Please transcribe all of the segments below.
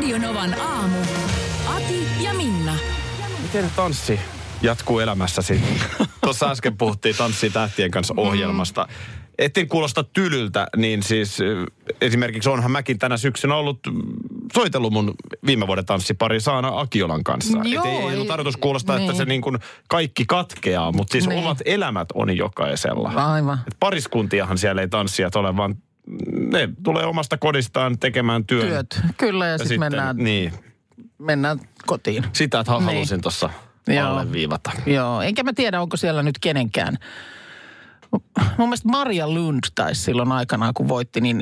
Radionovan aamu. Ati ja Minna. Miten tanssi jatkuu elämässäsi? Tuossa äsken puhuttiin Tanssi tähtien kanssa ohjelmasta. Ettin kuulosta tylyltä, niin siis esimerkiksi onhan mäkin tänä syksynä ollut mm, soitellut mun viime vuoden tanssipari Saana Akiolan kanssa. Joo, Et ei, ei ollut tarkoitus kuulostaa, että niin. se niin kuin kaikki katkeaa, mutta siis Niin. omat elämät on jokaisella. Aivan. Et pariskuntiahan siellä ei tanssijat ole, vaan ne tulee omasta kodistaan tekemään työn. Työt. Kyllä, ja, Ja sitten mennään, Niin, mennään kotiin. sitä että Niin. halusin tuossa Joo. alleviivata. Joo, enkä mä tiedä, onko siellä nyt kenenkään. Mun mielestä Maria Lund taisi silloin aikanaan, kun voitti, niin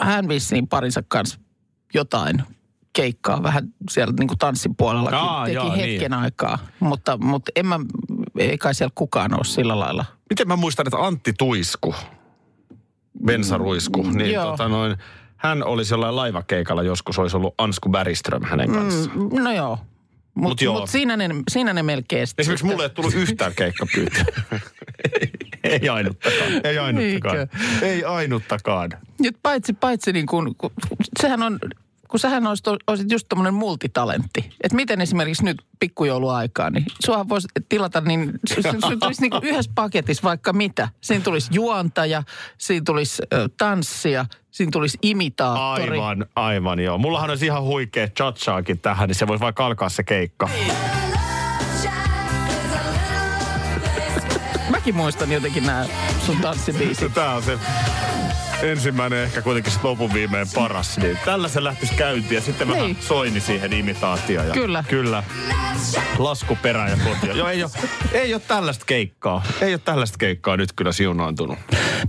hän vissiin parinsa kanssa jotain keikkaa vähän siellä niin kuin tanssin puolella Aa, teki joo, hetken niin. aikaa. Mutta, mutta en mä, ei kai siellä kukaan ole sillä lailla. Miten mä muistan, että Antti Tuisku, bensaruisku, niin joo. tota noin, hän olisi jollain laivakeikalla joskus, olisi ollut Ansku Bergström hänen kanssaan. Mm. No joo. Mut Mutta joo. mut siinä, ne, siinä ne melkein sitten- Esimerkiksi mulle ei tullut yhtään keikkapyytöä. ei, ei ainuttakaan. Ei ainuttakaan. Eikö? Ei ainuttakaan. Nyt paitsi, paitsi niin kuin, kun, sehän on, kun sähän olisit, olisit just tämmöinen multitalentti. Että miten esimerkiksi nyt pikkujouluaikaa, niin suahan voisi tilata, niin se tulisi niin yhdessä paketissa vaikka mitä. Siinä tulisi juontaja, siinä tulisi ö, tanssia, siinä tulisi imitaattori. Aivan, aivan joo. Mullahan olisi ihan huikea cha tähän, niin se voisi vaikka alkaa se keikka. Mäkin muistan jotenkin nämä sun tanssibiisit. Tämä on se ensimmäinen ehkä kuitenkin se lopun viimein paras. Niin tällä se lähtisi käyntiin ja sitten vähän Niin. soini siihen imitaatioon. Ja Kyllä. Kyllä. Lasku perään ja kotia. Joo, ei ole, ei ole tällaista keikkaa. Ei ole tällaista keikkaa nyt kyllä siunaantunut.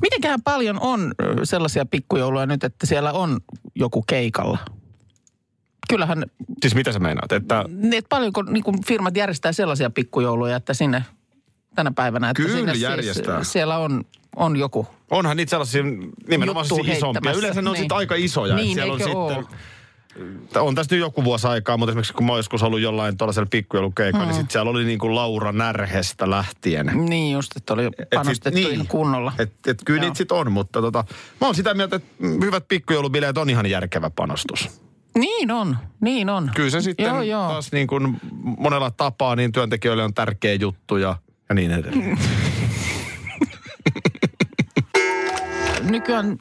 Mitenkään paljon on sellaisia pikkujouluja nyt, että siellä on joku keikalla? Kyllähän Siis mitä sä meinaat? Että Niin, että paljonko niin kuin firmat järjestää sellaisia pikkujouluja, että sinne tänä päivänä, että Kyllä sinne järjestää. Siis, siellä on, on joku. Onhan niitä sellaisia nimenomaan siis isompia. Yleensä ne on Niin. sitten aika isoja. Niin, siellä on sitten, on tästä nyt joku vuosi aikaa, mutta esimerkiksi kun mä oon joskus ollut jollain tuollaisella pikkujoulukeikalla, niin sitten siellä oli niin kuin Laura Närhestä lähtien. Niin just, että oli sit- panostettu ihan kunnolla. Et, et kyllä Joo. niitä sit on, mutta tota, mä oon sitä mieltä, että hyvät pikkujoulubileet on ihan järkevä panostus. Niin on, niin on. Kyllä se sitten Joo, joo. taas niin kuin monella tapaa niin työntekijöille on tärkeä juttu ja, ja niin edelleen. Nykyään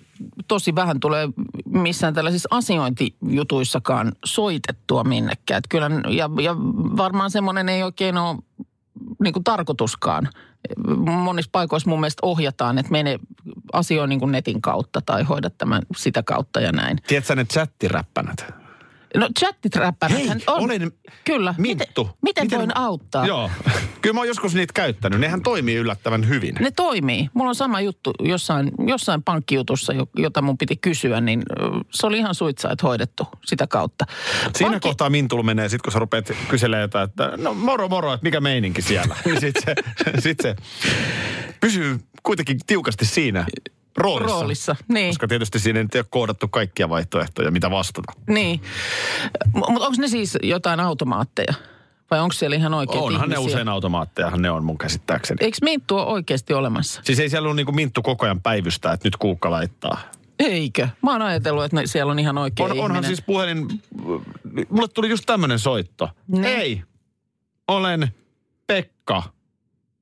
tosi vähän tulee missään tällaisissa asiointijutuissakaan soitettua minnekään. Kyllä, ja, ja varmaan semmoinen ei oikein ole niin kuin tarkoituskaan. Monissa paikoissa mun mielestä ohjataan, että mene asioi niin netin kautta tai hoida tämän sitä kautta ja näin. Tiedätkö ne chattiräppänät? No chattitrappärät Hei, on. olen Kyllä. Minttu. Miten, miten, voin auttaa? Joo. Kyllä mä oon joskus niitä käyttänyt. Nehän toimii yllättävän hyvin. Ne toimii. Mulla on sama juttu jossain, jossain pankkijutussa, jo- jota mun piti kysyä, niin se oli ihan suitsait hoidettu sitä kautta. Siinä Pankki- kohtaa Mintulu menee, sit kun sä rupeat kyselemään jotain, että no moro moro, että mikä meininki siellä. Niin sit se, sit se pysyy kuitenkin tiukasti siinä roolissa. Roolissa, niin. Koska tietysti siinä ei ole koodattu kaikkia vaihtoehtoja, mitä vastata. Niin. Mutta onko ne siis jotain automaatteja? Vai onko siellä ihan oikeat Onhan ne ihmisiä? usein automaattejahan ne on mun käsittääkseni. Eikö Minttu ole oikeasti olemassa? Siis ei siellä ole niinku Minttu koko ajan päivystää, että nyt kuukka laittaa. Eikö? Mä oon ajatellut, että ne, siellä on ihan oikea On, ihminen. onhan siis puhelin, mulle tuli just tämmönen soitto. Ne. Ei, olen Pekka.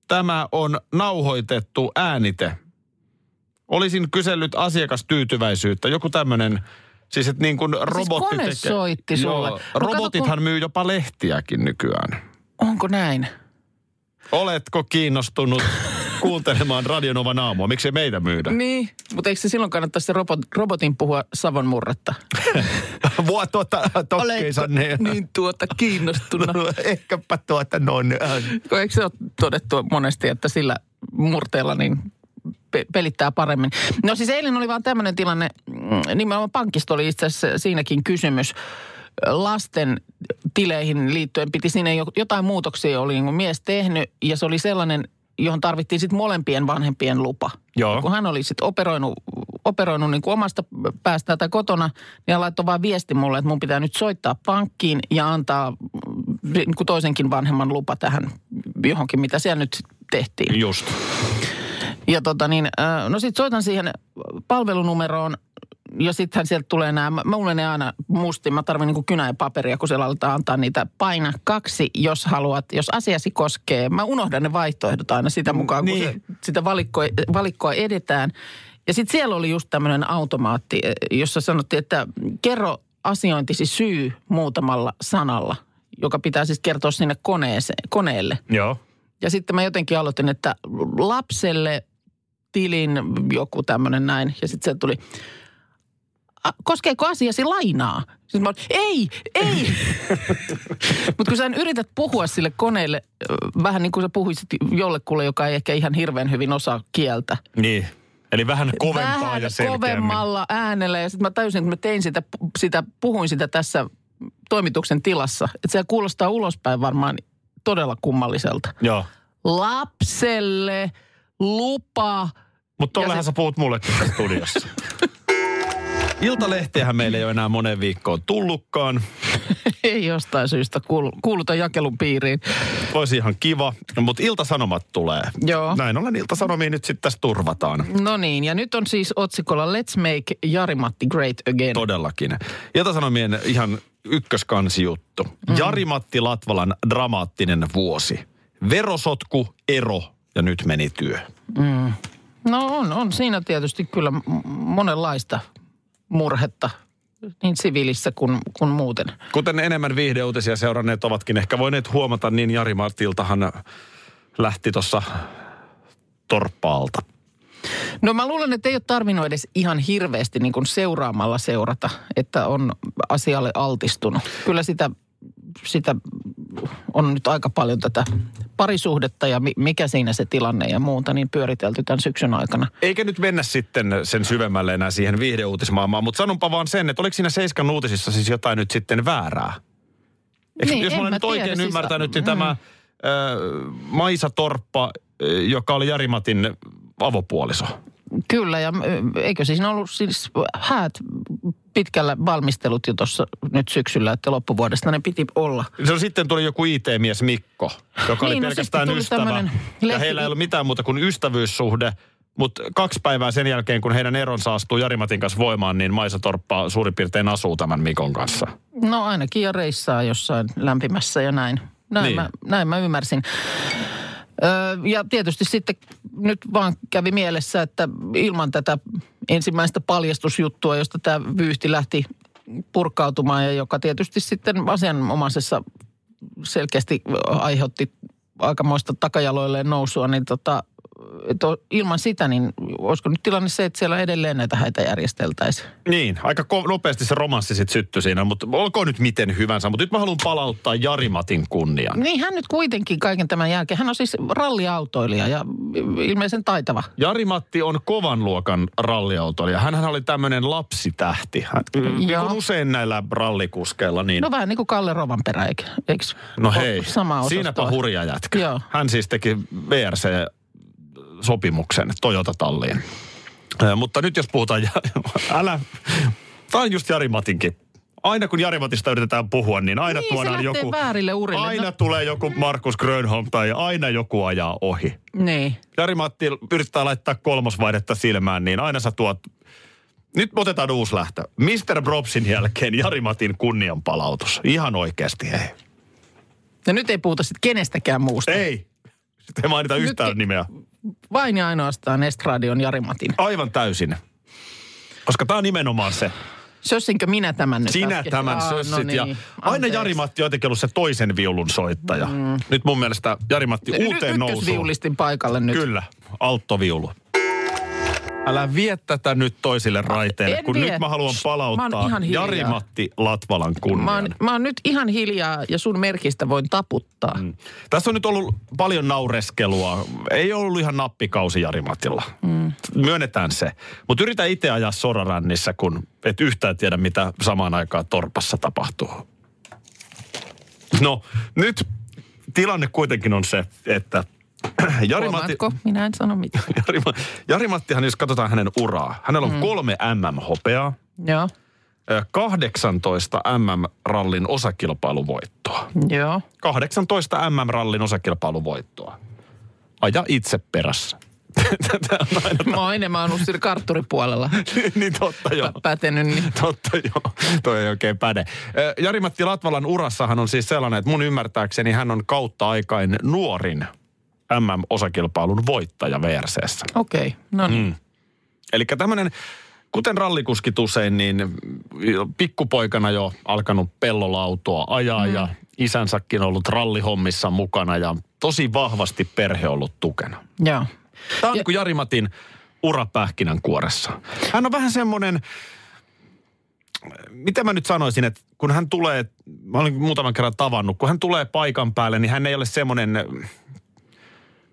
Tämä on nauhoitettu äänite. Olisin kysellyt asiakastyytyväisyyttä. Joku tämmönen, siis että niin kuin robotti kone soitti sulle. No kato, robotithan kun- myy jopa lehtiäkin nykyään. Onko näin? Oletko kiinnostunut kuuntelemaan Radionovan aamua? Miksi meitä myydä? Niin, mutta eikö se silloin kannattaisi se robot, robotin puhua savon murretta? Vuo tuota tokkeensa ne. niin tuota kiinnostunut? Ehkäpä tuota noin. Kun Eikö se ole todettu monesti, että sillä murteella niin pe- pelittää paremmin. No siis eilen oli vaan tämmöinen tilanne, mm, nimenomaan pankista oli itse asiassa siinäkin kysymys. Lasten tileihin liittyen piti sinne jo- jotain muutoksia oli niin mies tehnyt ja se oli sellainen, johon tarvittiin sitten molempien vanhempien lupa. Joo. Kun hän oli sitten operoinut, operoinut niin kuin omasta päästään tai kotona, niin hän laittoi vaan viesti mulle, että mun pitää nyt soittaa pankkiin ja antaa niin kuin toisenkin vanhemman lupa tähän johonkin, mitä siellä nyt tehtiin. Just. Ja tota niin, no sit soitan siihen palvelunumeroon ja sittenhän sieltä tulee nämä, mulle ne aina musti, mä tarvin niinku kynä ja paperia, kun siellä aletaan antaa niitä. Paina kaksi, jos haluat, jos asiasi koskee. Mä unohdan ne vaihtoehdot aina sitä mukaan, kun Niin. se, sitä valikkoa, valikkoa edetään. Ja sitten siellä oli just tämmöinen automaatti, eh, jossa sanottiin, että kerro asiointisi syy muutamalla sanalla, joka pitää siis kertoa sinne koneeseen, koneelle. Joo. Ja sitten mä jotenkin aloitin, että lapselle tilin joku tämmöinen näin. Ja sitten se tuli, "A, koskeeko asiasi lainaa? Sitten mä olin, ei, ei. Mutta kun sä yrität puhua sille koneelle vähän niin kuin sä puhuisit jollekulle, joka ei ehkä ihan hirveän hyvin osaa kieltä. Niin. Eli vähän kovempaa vähän ja selkeämmin. kovemmalla äänellä. Ja sitten mä tajusin, että mä tein sitä, sitä, puhuin sitä tässä toimituksen tilassa. Että se kuulostaa ulospäin varmaan todella kummalliselta Joo. lapselle lupa. Mutta tollehan se- sä puhut mullekin tässä studiossa. Iltalehtiähän meille ei ole enää moneen viikkoon tullutkaan. Ei jostain syystä kuulu, kuuluta jakelun piiriin. Olisi ihan kiva, mutta Iltasanomat tulee. Joo. Näin ollen Iltasanomiin nyt sitten tässä turvataan. No niin, ja nyt on siis otsikolla Let's make Jari-Matti great again. Todellakin. Iltasanomien ihan ykköskansijuttu. Mm. Jari-Matti Latvalan dramaattinen vuosi. Verosotku, ero ja nyt meni työ. No on, on siinä tietysti kyllä monenlaista murhetta niin siviilissä kuin, kuin muuten. Kuten enemmän viihdeuutisia seuranneet ovatkin ehkä voineet huomata, niin Jari Martiltahan lähti tuossa torppaalta. No mä luulen, että ei ole tarvinnut edes ihan hirveästi niin kuin seuraamalla seurata, että on asialle altistunut. Kyllä sitä, sitä on nyt aika paljon tätä parisuhdetta ja mi- mikä siinä se tilanne ja muuta niin pyöritelty tämän syksyn aikana. Eikä nyt mennä sitten sen syvemmälle enää siihen viihdeuutismaailmaan, mutta sanonpa vaan sen, että oliko siinä Seiskan uutisissa siis jotain nyt sitten väärää? Eikö, Niin, jos mä olen mä nyt oikein tiedä, siis- ymmärtänyt, niin mm. tämä ö, Maisa Torppa, joka oli Jari-Matin avopuoliso. Kyllä, ja eikö siis ollut siis häät pitkällä valmistelut jo tuossa nyt syksyllä, että loppuvuodesta ne piti olla. On sitten tuli joku IT-mies Mikko, joka oli Niin, no pelkästään sitten tuli ystävä. tämmönen Ja lehti- heillä ei ollut mitään muuta kuin ystävyyssuhde. Mutta kaksi päivää sen jälkeen, kun heidän eronsa astuu Jari-Matin kanssa voimaan, niin Maisa Torppa suurin piirtein asuu tämän Mikon kanssa. No ainakin ja reissaa jossain lämpimässä ja näin. Näin, niin. mä, näin mä ymmärsin. Ja tietysti sitten nyt vaan kävi mielessä, että ilman tätä ensimmäistä paljastusjuttua, josta tämä vyyhti lähti purkautumaan ja joka tietysti sitten asianomaisessa selkeästi aiheutti aikamoista takajaloilleen nousua, niin tota, että ilman sitä, niin olisiko nyt tilanne se, että siellä edelleen näitä häitä järjesteltäisiin? Niin, aika ko- nopeasti se romanssi sitten syttyi siinä, mutta olkoon nyt miten hyvänsä. Mutta nyt mä haluan palauttaa Jari-Matin kunnian. Niin hän nyt kuitenkin kaiken tämän jälkeen, hän on siis ralliautoilija ja ilmeisen taitava. Jari-Matti on kovan luokan ralliautoilija. Hänhän oli tämmöinen lapsitähti. Hän, niin Joo. usein näillä rallikuskeilla, niin... No vähän niin kuin Kalle Rovanperä, eikö? eikö No hei, Sama siinäpä hurja jätkä. Joo. Hän siis teki VRC-sopimuksen Toyota-talliin. Mutta nyt jos puhutaan, ja- älä, tämä on just Jari-Matinkin. Aina kun Jari-Matista yritetään puhua, niin aina Niin, tuodaan joku... väärille urille. Aina No. tulee joku Markus Grönholm tai aina joku ajaa ohi. Niin. Jari-Matti yrittää laittaa kolmosvaihdetta silmään, niin aina sä tuot... Nyt otetaan uusi lähtö. Mr. Brobsin jälkeen Jari-Matin kunnianpalautus. Ihan oikeasti, hei. Ja nyt ei puhuta sitten kenestäkään muusta. Ei. Sitten ei mainita Nyt- yhtään nimeä. Vain ja ainoastaan Estradion Jari-Matin. Aivan täysin. Koska tämä on nimenomaan se. Sössinkö minä tämän nyt Sinä äsken? tämän Aa, sössit. no niin. ja aina Anteeksi. Jari-Matti on jotenkin ollut se toisen viulun soittaja. Mm. Nyt mun mielestä Jari-Matti uuteen nousuun. ykkösviulistin paikalle nyt. Kyllä, alttoviulu. Älä vie tätä nyt toisille raiteille, En kun vie. nyt mä haluan mä palauttaa hiljaa. Jari-Matti Latvalan kunnian. Mä oon, mä oon nyt ihan hiljaa ja sun merkistä voin taputtaa. Mm. Tässä on nyt ollut paljon naureskelua. Ei ollut ihan nappikausi Jari-Mattilla. Mm. Myönnetään se. Mutta yritä itse ajaa soraränissä, kun et yhtään tiedä, mitä samaan aikaan torpassa tapahtuu. No, nyt tilanne kuitenkin on se, että Jari-Matti... Huomaatko? Minä en sano mitään. Jari, Jari-Mattihan, jos katsotaan hänen uraa, hänellä on mm. kolme MM-hopeaa, Joo, ö, 18 MM-rallin osakilpailuvoittoa. joo. 18 MM-rallin osakilpailuvoittoa. Aja itse perässä. Tämä on aina... Mä oon enemmän ollut sillä kartturipuolella niin totta joo. pä- pätenyt. Niin. Totta joo, toi ei oikein päde. Jari-Matti Latvalan urassahan on siis sellainen, että mun ymmärtääkseni hän on kautta aikain nuorin MM-osakilpailun voittaja VRCssä. Okei, okay, no niin. Mm. Eli tämmöinen, kuten rallikuskit usein, niin pikkupoikana jo alkanut pellolautoa ajaa mm. ja isänsäkin ollut rallihommissa mukana ja tosi vahvasti perhe ollut tukena. Joo. Tämä on Ja- niin kuin Jari-Matin urapähkinän kuoressa. Hän on vähän semmoinen, mitä mä nyt sanoisin, että kun hän tulee, mä olen muutaman kerran tavannut, kun hän tulee paikan päälle, niin hän ei ole semmoinen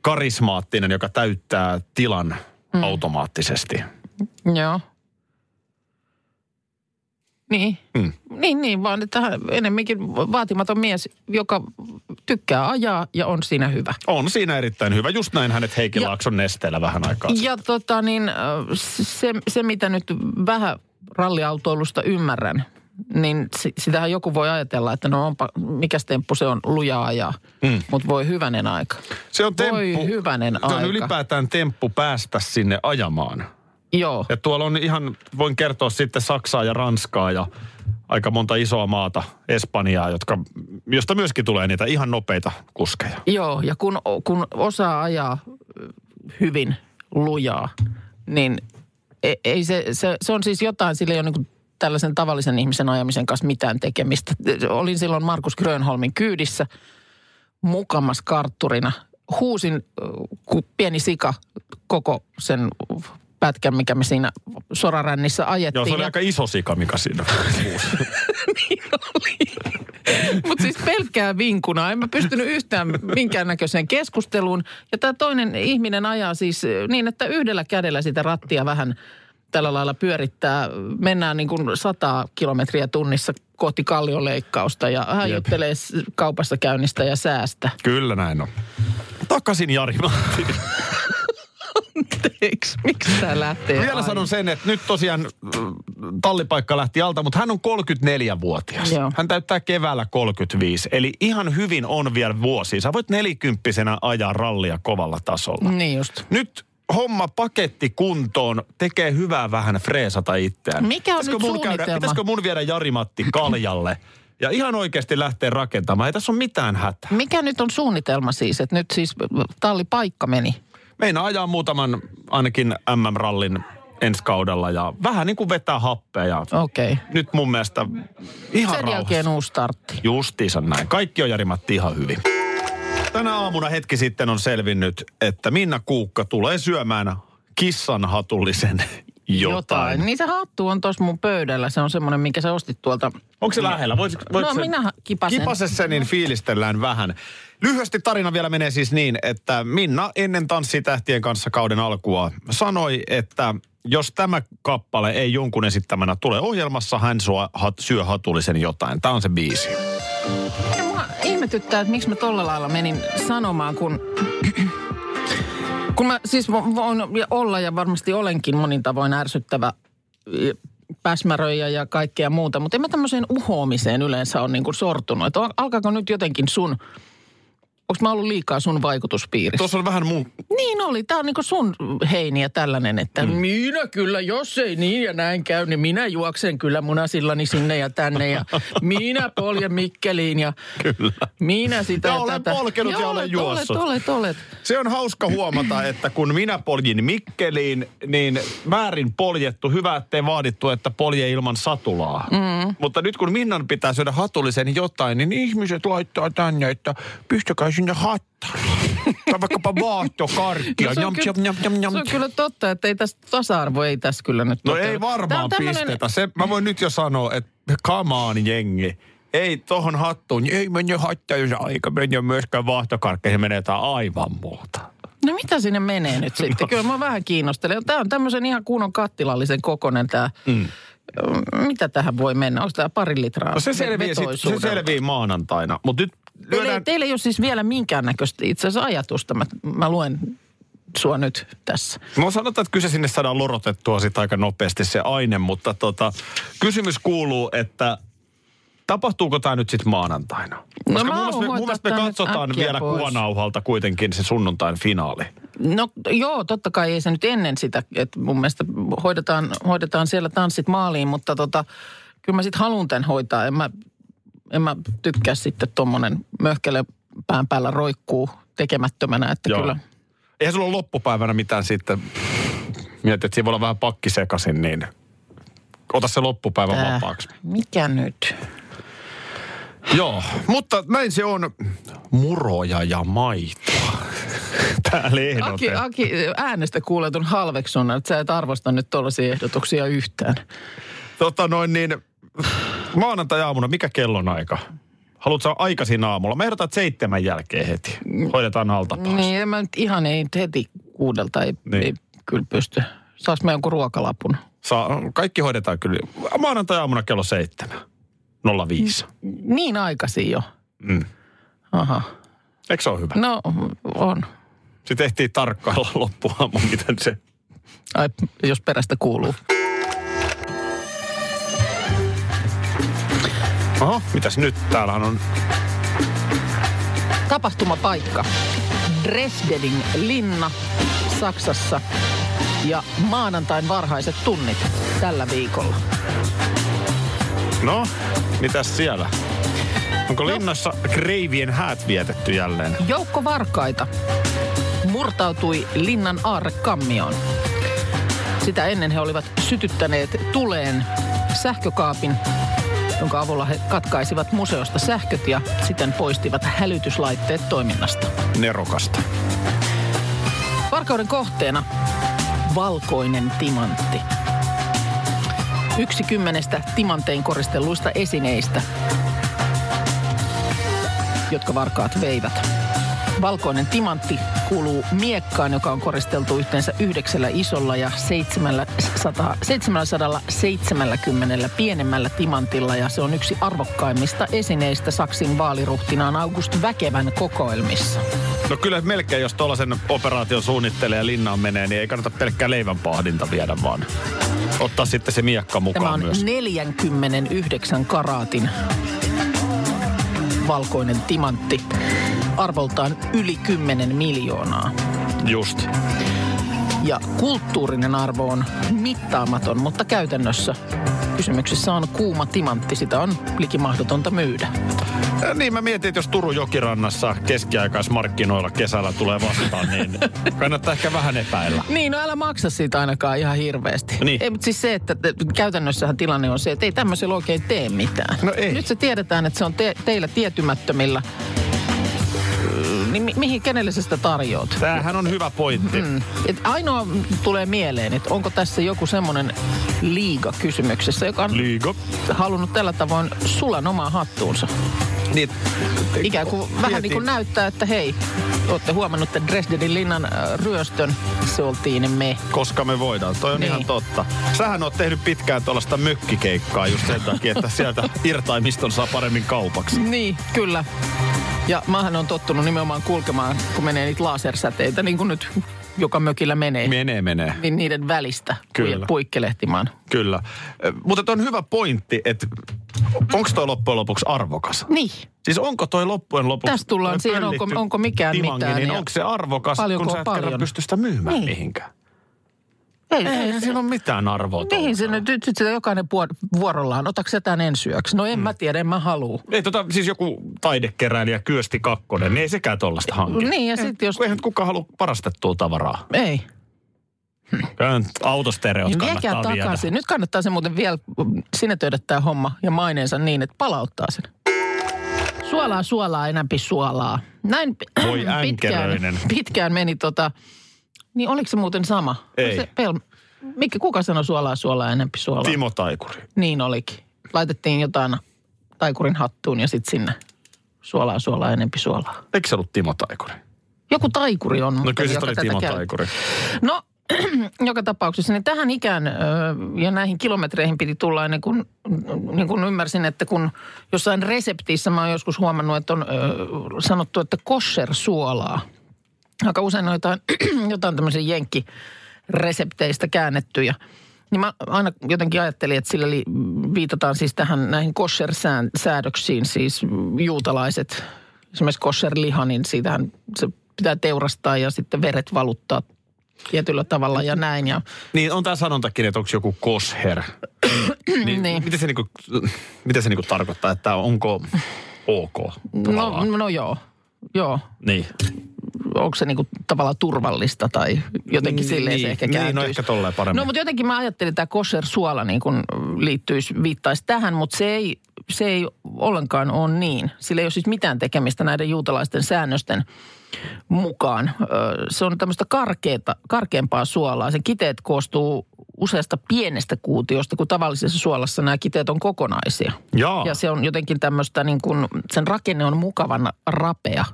karismaattinen, joka täyttää tilan mm. automaattisesti. Joo. Niin. Mm. Niin, niin, vaan että hän enemminkin vaatimaton mies, joka tykkää ajaa ja on siinä hyvä. On siinä erittäin hyvä. Just näin hänet Heikki Laakson nesteellä vähän aikaa. Ja tota niin, se, se mitä nyt vähän ralliautoilusta ymmärrän, niin si- sitähän joku voi ajatella, että no onpa, mikäs temppu se on lujaa ajaa. Mm. Mutta voi hyvänen aika. Se on temppu. Voi hyvänen se on aika. ylipäätään temppu päästä sinne ajamaan. Joo. Ja tuolla on ihan, voin kertoa sitten Saksaa ja Ranskaa ja aika monta isoa maata, Espanjaa, jotka, josta myöskin tulee niitä ihan nopeita kuskeja. Joo, ja kun, kun osaa ajaa hyvin lujaa, niin ei, ei se, se, se on siis jotain, sillä ei ole niin tällaisen tavallisen ihmisen ajamisen kanssa mitään tekemistä. Olin silloin Markus Grönholmin kyydissä mukamas kartturina. Huusin äh, kuin pieni sika koko sen pätkän, mikä me siinä sorarännissä ajettiin. Joo, se oli Ja- aika iso sika, mikä siinä huusi. niin oli. Mutta siis pelkkää vinkuna. En mä pystynyt yhtään minkäännäköiseen keskusteluun. Ja tämä toinen ihminen ajaa siis niin, että yhdellä kädellä sitä rattia vähän tällä lailla pyörittää. Mennään niin kuin 100 kilometriä tunnissa kohti kallioleikkausta ja hän Jep. juttelee kaupassa käynnistä ja säästä. Kyllä näin on. Takaisin Jari. Anteeksi, miksi tämä lähtee Vielä aina? sanon sen, että nyt tosiaan äh, tallipaikka lähti alta, mutta hän on 34-vuotias. Joo. Hän täyttää keväällä 35, eli ihan hyvin on vielä vuosi. Sä voit nelikymppisenä ajaa rallia kovalla tasolla. Niin just. Nyt homma paketti kuntoon, tekee hyvää vähän freesata itseään. Mikä on pitäisikö nyt mun suunnitelma? pitäisikö mun viedä Jari-Matti kaljalle ja ihan oikeasti lähteä rakentamaan? Ei tässä ole mitään hätää. Mikä nyt on suunnitelma siis, että nyt siis tallipaikka meni? Meinaa ajaa muutaman ainakin MM-rallin ensi kaudella ja vähän niin kuin vetää happea ja Okei. Okay. nyt mun mielestä ihan Sen rauhassa. jälkeen uusi startti. Justiinsa näin. Kaikki on Jari-Matti ihan hyvin. Tänä aamuna hetki sitten on selvinnyt, että Minna Kuukka tulee syömään kissanhatullisen jotain. Niin se hattu on tuossa mun pöydällä. Se on semmoinen, minkä sä ostit tuolta. Onko se lähellä? Voisiko, voiko No se... minä kipasen. Kipase se, niin fiilistellään vähän. Lyhyesti tarina vielä menee siis niin, että Minna ennen Tanssitähtien kanssa kauden alkua sanoi, että jos tämä kappale ei jonkun esittämänä tule ohjelmassa, hän syö hatullisen jotain. Tämä on se biisi. Mua ihmetyttää, että miksi mä tolla lailla menin sanomaan, kun... kun mä siis vo- voin olla ja varmasti olenkin monin tavoin ärsyttävä päsmäröijä ja kaikkea muuta, mutta en mä tämmöiseen uhoamiseen yleensä ole niin kuin sortunut. Että alkaako nyt jotenkin sun... Onko mä ollut liikaa sun vaikutuspiirissä? Tuossa on vähän mun... Niin oli. Tämä on niinku sun heiniä tällainen, että mm. minä kyllä, jos ei niin ja näin käy, niin minä juoksen kyllä munasillani sinne ja tänne ja minä poljen Mikkeliin ja Kyllä. minä sitä Ja ja olen tätä. polkenut ja olen olet, juossut. Olet, olet, olet. Se on hauska huomata, että kun minä poljin Mikkeliin, niin väärin poljettu. Hyvä, ettei vaadittu, että polje ilman satulaa. Mm. Mutta nyt kun Minnan pitää syödä hatullisen jotain, niin ihmiset laittaa tänne, että pistäkää sinne hattariin. Tai vaikkapa vaahtokarkkia. No se, on Njam, kyllä, njam. se on kyllä totta, että ei tässä tasa-arvo ei tässä kyllä nyt No toteudu. ei varmaan tämmönen- pistetä. Se, mä voin nyt jo sanoa, että on jengi. Ei tohon hattuun, niin ei mene hattaa, jos aika menee myöskään vaahtokarkkeihin, menee jotain aivan muuta. No mitä sinne menee nyt sitten? Kyllä mä vähän kiinnostelen. Tämä on tämmöisen ihan kunnon kattilallisen kokonen tämä. Mm. Mitä tähän voi mennä? Onko tämä pari litraa No se selvii, sit, se selvii maanantaina. Mutta nyt Teillä, lyödään... ei, teillä ei ole siis vielä minkäännäköistä itse asiassa ajatusta. Mä, mä luen sua nyt tässä. Mä sanotaan, että kyllä se sinne saadaan lorotettua sit aika nopeasti se aine, mutta tota, kysymys kuuluu, että tapahtuuko tämä nyt sitten maanantaina? No Koska mä mun, mielestä mun mielestä me katsotaan vielä pois. kuvanauhalta kuitenkin se sunnuntain finaali. No joo, totta kai ei se nyt ennen sitä, että mun mielestä hoidetaan, hoidetaan siellä tanssit maaliin, mutta tota, kyllä mä sitten haluan tämän hoitaa. En mä, en mä tykkää sitten tuommoinen möhkele pään päällä roikkuu tekemättömänä, että Joo. kyllä. Eihän sulla ole loppupäivänä mitään sitten, mietit, että siinä voi olla vähän pakki sekaisin, niin ota se loppupäivä Tää, vapaaksi. mikä nyt? Joo, mutta näin se on muroja ja maitoa. Täällä Aki. Aki, äänestä kuulee tuon halveksunnan, että sä et arvosta nyt tuollaisia ehdotuksia yhtään. Tota noin niin, maanantai-aamuna, mikä kellon aika? Haluatko aikaisin aamulla? Mä ehdotan, seitsemän jälkeen heti. Hoidetaan alta pois. Niin, en mä nyt ihan ei heti kuudelta, ei, Niin. ei kyllä pysty. Saas mä jonkun ruokalapun? Saa, kaikki hoidetaan kyllä. Maanantai-aamuna kello seitsemän. 05. Niin aikaisin jo. Mm. Aha. Eikö se ole hyvä? No, on. Sitten tehtiin tarkkailla loppuaamu, miten se... Ai, jos perästä kuuluu. Oho, mitäs nyt? Täällähän on... Tapahtumapaikka. Dresdenin linna Saksassa ja maanantain varhaiset tunnit tällä viikolla. No, mitäs siellä? Onko linnassa kreivien häät vietetty jälleen? Joukko varkaita murtautui linnan aarrekammioon. Sitä ennen he olivat sytyttäneet tuleen sähkökaapin, jonka avulla he katkaisivat museosta sähköt ja siten poistivat hälytyslaitteet toiminnasta. Nerokasta. Varkauden kohteena valkoinen timantti. Yksi kymmenestä timantein koristelluista esineistä, jotka varkaat veivät. Valkoinen timantti kuuluu miekkaan, joka on koristeltu yhteensä yhdeksällä isolla ja 700, 770 pienemmällä timantilla. Ja se on yksi arvokkaimmista esineistä Saksin vaaliruhtinaan August Väkevän kokoelmissa. No kyllä melkein, jos tuollaisen operaation suunnittelee ja linnaan menee, niin ei kannata pelkkää leivänpahdinta viedä, vaan ottaa sitten se miekka mukaan Tämä on myös. 49 karaatin valkoinen timantti. Arvoltaan yli 10 miljoonaa. Just. Ja kulttuurinen arvo on mittaamaton, mutta käytännössä kysymyksessä on kuuma timantti. Sitä on likimahdotonta myydä. Ja niin mä mietin, että jos Turun jokirannassa keskiaikaismarkkinoilla kesällä tulee vastaan, niin kannattaa ehkä vähän epäillä. Niin, no älä maksa siitä ainakaan ihan hirveästi. Niin. Ei, mutta siis se, että että käytännössähän tilanne on se, että ei tämmöisellä oikein tee mitään. No ei. Nyt se tiedetään, että se on te, teillä tietymättömillä. Niin mi- mihin, kenelle sä sitä tarjoat? Tämähän on hyvä pointti. Mm. Et ainoa tulee mieleen, että onko tässä joku semmoinen liiga kysymyksessä, joka on Liigo. halunnut tällä tavoin sulan omaan hattuunsa. Niin, Ikään kuin vähän Mietin. niin kuin näyttää, että hei, olette huomannut, että Dresdenin linnan äh, ryöstön, se oltiin me. koska me voidaan. Toi on Niin. ihan totta. Sähän oot tehnyt pitkään tuollaista mökkikeikkaa just sen takia, että sieltä irtaimiston saa paremmin kaupaksi. Niin, kyllä. Ja maahan on tottunut nimenomaan kulkemaan, kun menee niitä lasersäteitä, niin kuin nyt joka mökillä menee. Menee, menee. niin niiden välistä Kyllä. puikkelehtimaan. Kyllä. Mutta on hyvä pointti, että onko toi loppujen lopuksi arvokas? Niin. Siis onko toi loppujen lopuksi... Tästä tullaan siihen, onko- onko mikään timangi, mitään Niin onko se arvokas, kun sä et paljon? pysty sitä myymään Niin. mihinkään? Ei, Eihän siinä ole mitään arvoa. Mihin se nyt, nyt sit sitä jokainen vuorollaan, otaks sä tämän ensyöksi? No en mm. mä tiedä, en mä halua. Ei tota, siis joku taidekeräilijä Kyösti Kakkonen, niin ei sekään tollasta hanki. Niin, ja sit jos- Eihän kukaan halua parastettua tavaraa. Ei. Nyt autostereot Niin kannattaa viekää viedä. takaisin. Nyt kannattaa se muuten vielä sinetöidä tämä homma ja maineensa niin, että palauttaa sen. Suolaa, suolaa, enämpi suolaa. Näin Voi pitkään, änkäröinen. pitkään meni tota, niin oliko se muuten sama? Ei. Se pel, mikä, kuka sanoi suolaa, suolaa, enämpi suolaa? Timo Taikuri. Niin olikin. Laitettiin jotain taikurin hattuun ja sitten sinne suolaa, suolaa, enempi suolaa. Eikö se ollut Timo Taikuri? Joku taikuri on. No kyllä se oli Timo käy. Taikuri. No, joka tapauksessa niin tähän ikään ö, ja näihin kilometreihin piti tulla ennen kuin, niin kuin ymmärsin, että kun jossain reseptiissä mä oon joskus huomannut, että on ö, sanottu, että kosher-suolaa. Aika usein on jotain, jotain tämmöisiä jenkkiresepteistä käännettyjä. Niin mä aina jotenkin ajattelin, että sillä li, viitataan siis tähän näihin kosher-säädöksiin, siis juutalaiset, esimerkiksi kosher-liha, niin siitähän se pitää teurastaa ja sitten veret valuttaa tietyllä tavalla ja näin. Ja, Niin on tämä sanontakin, että onko joku kosher. niin, Niin. Mitä se, niinku, mitä se niinku tarkoittaa, että onko ok? no, no joo, joo. Niin. Onko se niinku tavallaan turvallista tai jotenkin silleen se ehkä niin, no kääntyisi. ehkä tolleen paremmin. No mutta jotenkin mä ajattelin, että tämä kosher suola niin kun liittyisi, viittaisi tähän, mutta se ei, se ei ollenkaan ole niin. Sillä ei ole siis mitään tekemistä näiden juutalaisten säännösten mukaan. Se on tämmöistä karkeata, karkeampaa suolaa. Sen kiteet koostuu useasta pienestä kuutiosta, kun tavallisessa suolassa nämä kiteet on kokonaisia. Jaa. Ja se on jotenkin tämmöistä niin kuin, sen rakenne on mukavan rapea.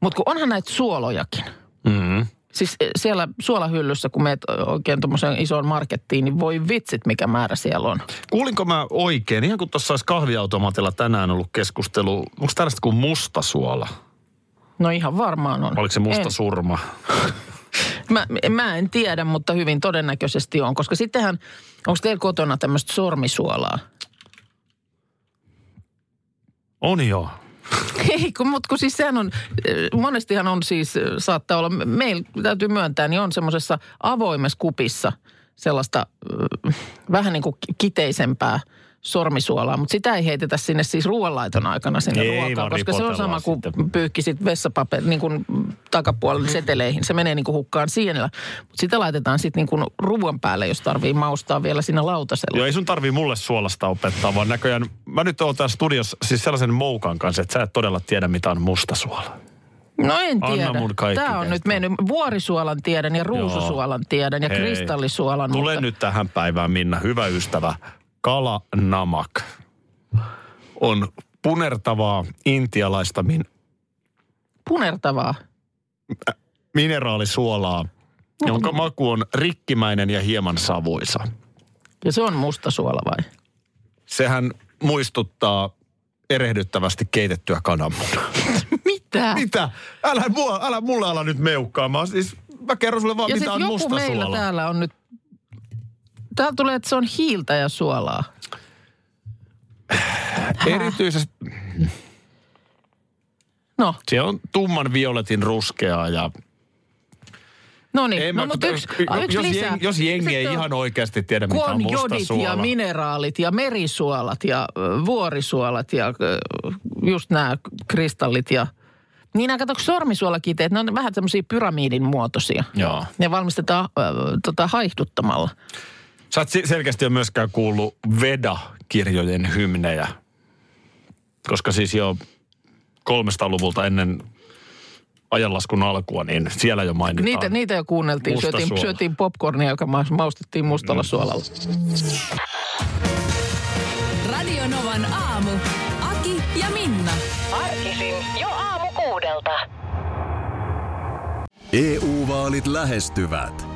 Mutta kun onhan näitä suolojakin. Mm-hmm. Siis eh, siellä suolahyllyssä, kun meet oikein tuommoiseen isoon markettiin, niin voi vitsit, mikä määrä siellä on. Kuulinko mä oikein, ihan kun tuossa olisi kahviautomaatilla tänään ollut keskustelu, onko tällaista kuin mustasuola? No ihan varmaan on. Oliko se musta en, surma? mä, mä en tiedä, mutta hyvin todennäköisesti on. Koska sittenhän, onko teillä kotona tämmöistä sormisuolaa? On joo. Ei, kun, mutta kun siis sehän on, eh, monestihan on siis, eh, saattaa olla, meillä täytyy myöntää, niin on semmoisessa avoimessa kupissa sellaista eh, vähän niin kuin kiteisempää sormisuolaa, mutta sitä ei heitetä sinne siis ruoanlaiton aikana sinne Ei, ruokaan, koska se on sama kuin ripotellaan pyyhkisit vessapaperi niin kuin takapuolelle seteleihin. Se menee niin kuin hukkaan sienillä, mutta sitä laitetaan sitten niin kuin ruoan päälle, jos tarvii maustaa vielä siinä lautasella. Joo, ei sun tarvii mulle suolasta opettaa, vaan näköjään, mä nyt oon täällä studiossa siis sellaisen moukan kanssa, että sä et todella tiedä, mitä on mustasuola. No en Anna tiedä. mun kaikki Tämä on kestä. nyt mennyt. Vuorisuolan tiedän ja ruususuolan tiedän ja Hei. kristallisuolan. Tule mutta... nyt tähän päivään, Minna, hyvä ystävä. Kala namak on punertavaa intialaista min- Punertavaa. mineraalisuolaa, jonka maku on rikkimäinen ja hieman savuisa. Ja se on musta suola vai? Sehän muistuttaa erehdyttävästi keitettyä kananmunaa. Mitä? Mitä? Älä, mua, älä mulle ala nyt meukkaamaan. Siis mä kerron sulle vaan, ja mitä on joku musta meillä suola. täällä on nyt... Täällä tulee, että se on hiiltä ja suolaa. Erityisesti No, se on tumman violetin ruskeaa ja no niin. No, mutta yksi, jos, yksi jos, lisää. jengi, jos jengi ei ihan oikeasti tiedä, mitä on musta suola. ja mineraalit ja merisuolat ja vuorisuolat ja just nämä kristallit ja... Niin nämä, katsotaan sormisuolakiteet, ne on vähän semmoisia pyramidin muotoisia. Joo. Ne valmistetaan äh, tota, haihduttamalla. Sä et se- selkeästi ole myöskään kuullut Veda-kirjojen hymnejä. Koska siis jo 300-luvulta ennen ajanlaskun alkua, niin siellä jo mainitaan. Niitä, niitä jo kuunneltiin. Syötiin, suola. syötiin popcornia, joka ma- maustettiin mustalla Mm. suolalla. Radio Novan aamu. Aki ja Minna. Arkisin jo aamu kuudelta. EU-vaalit lähestyvät.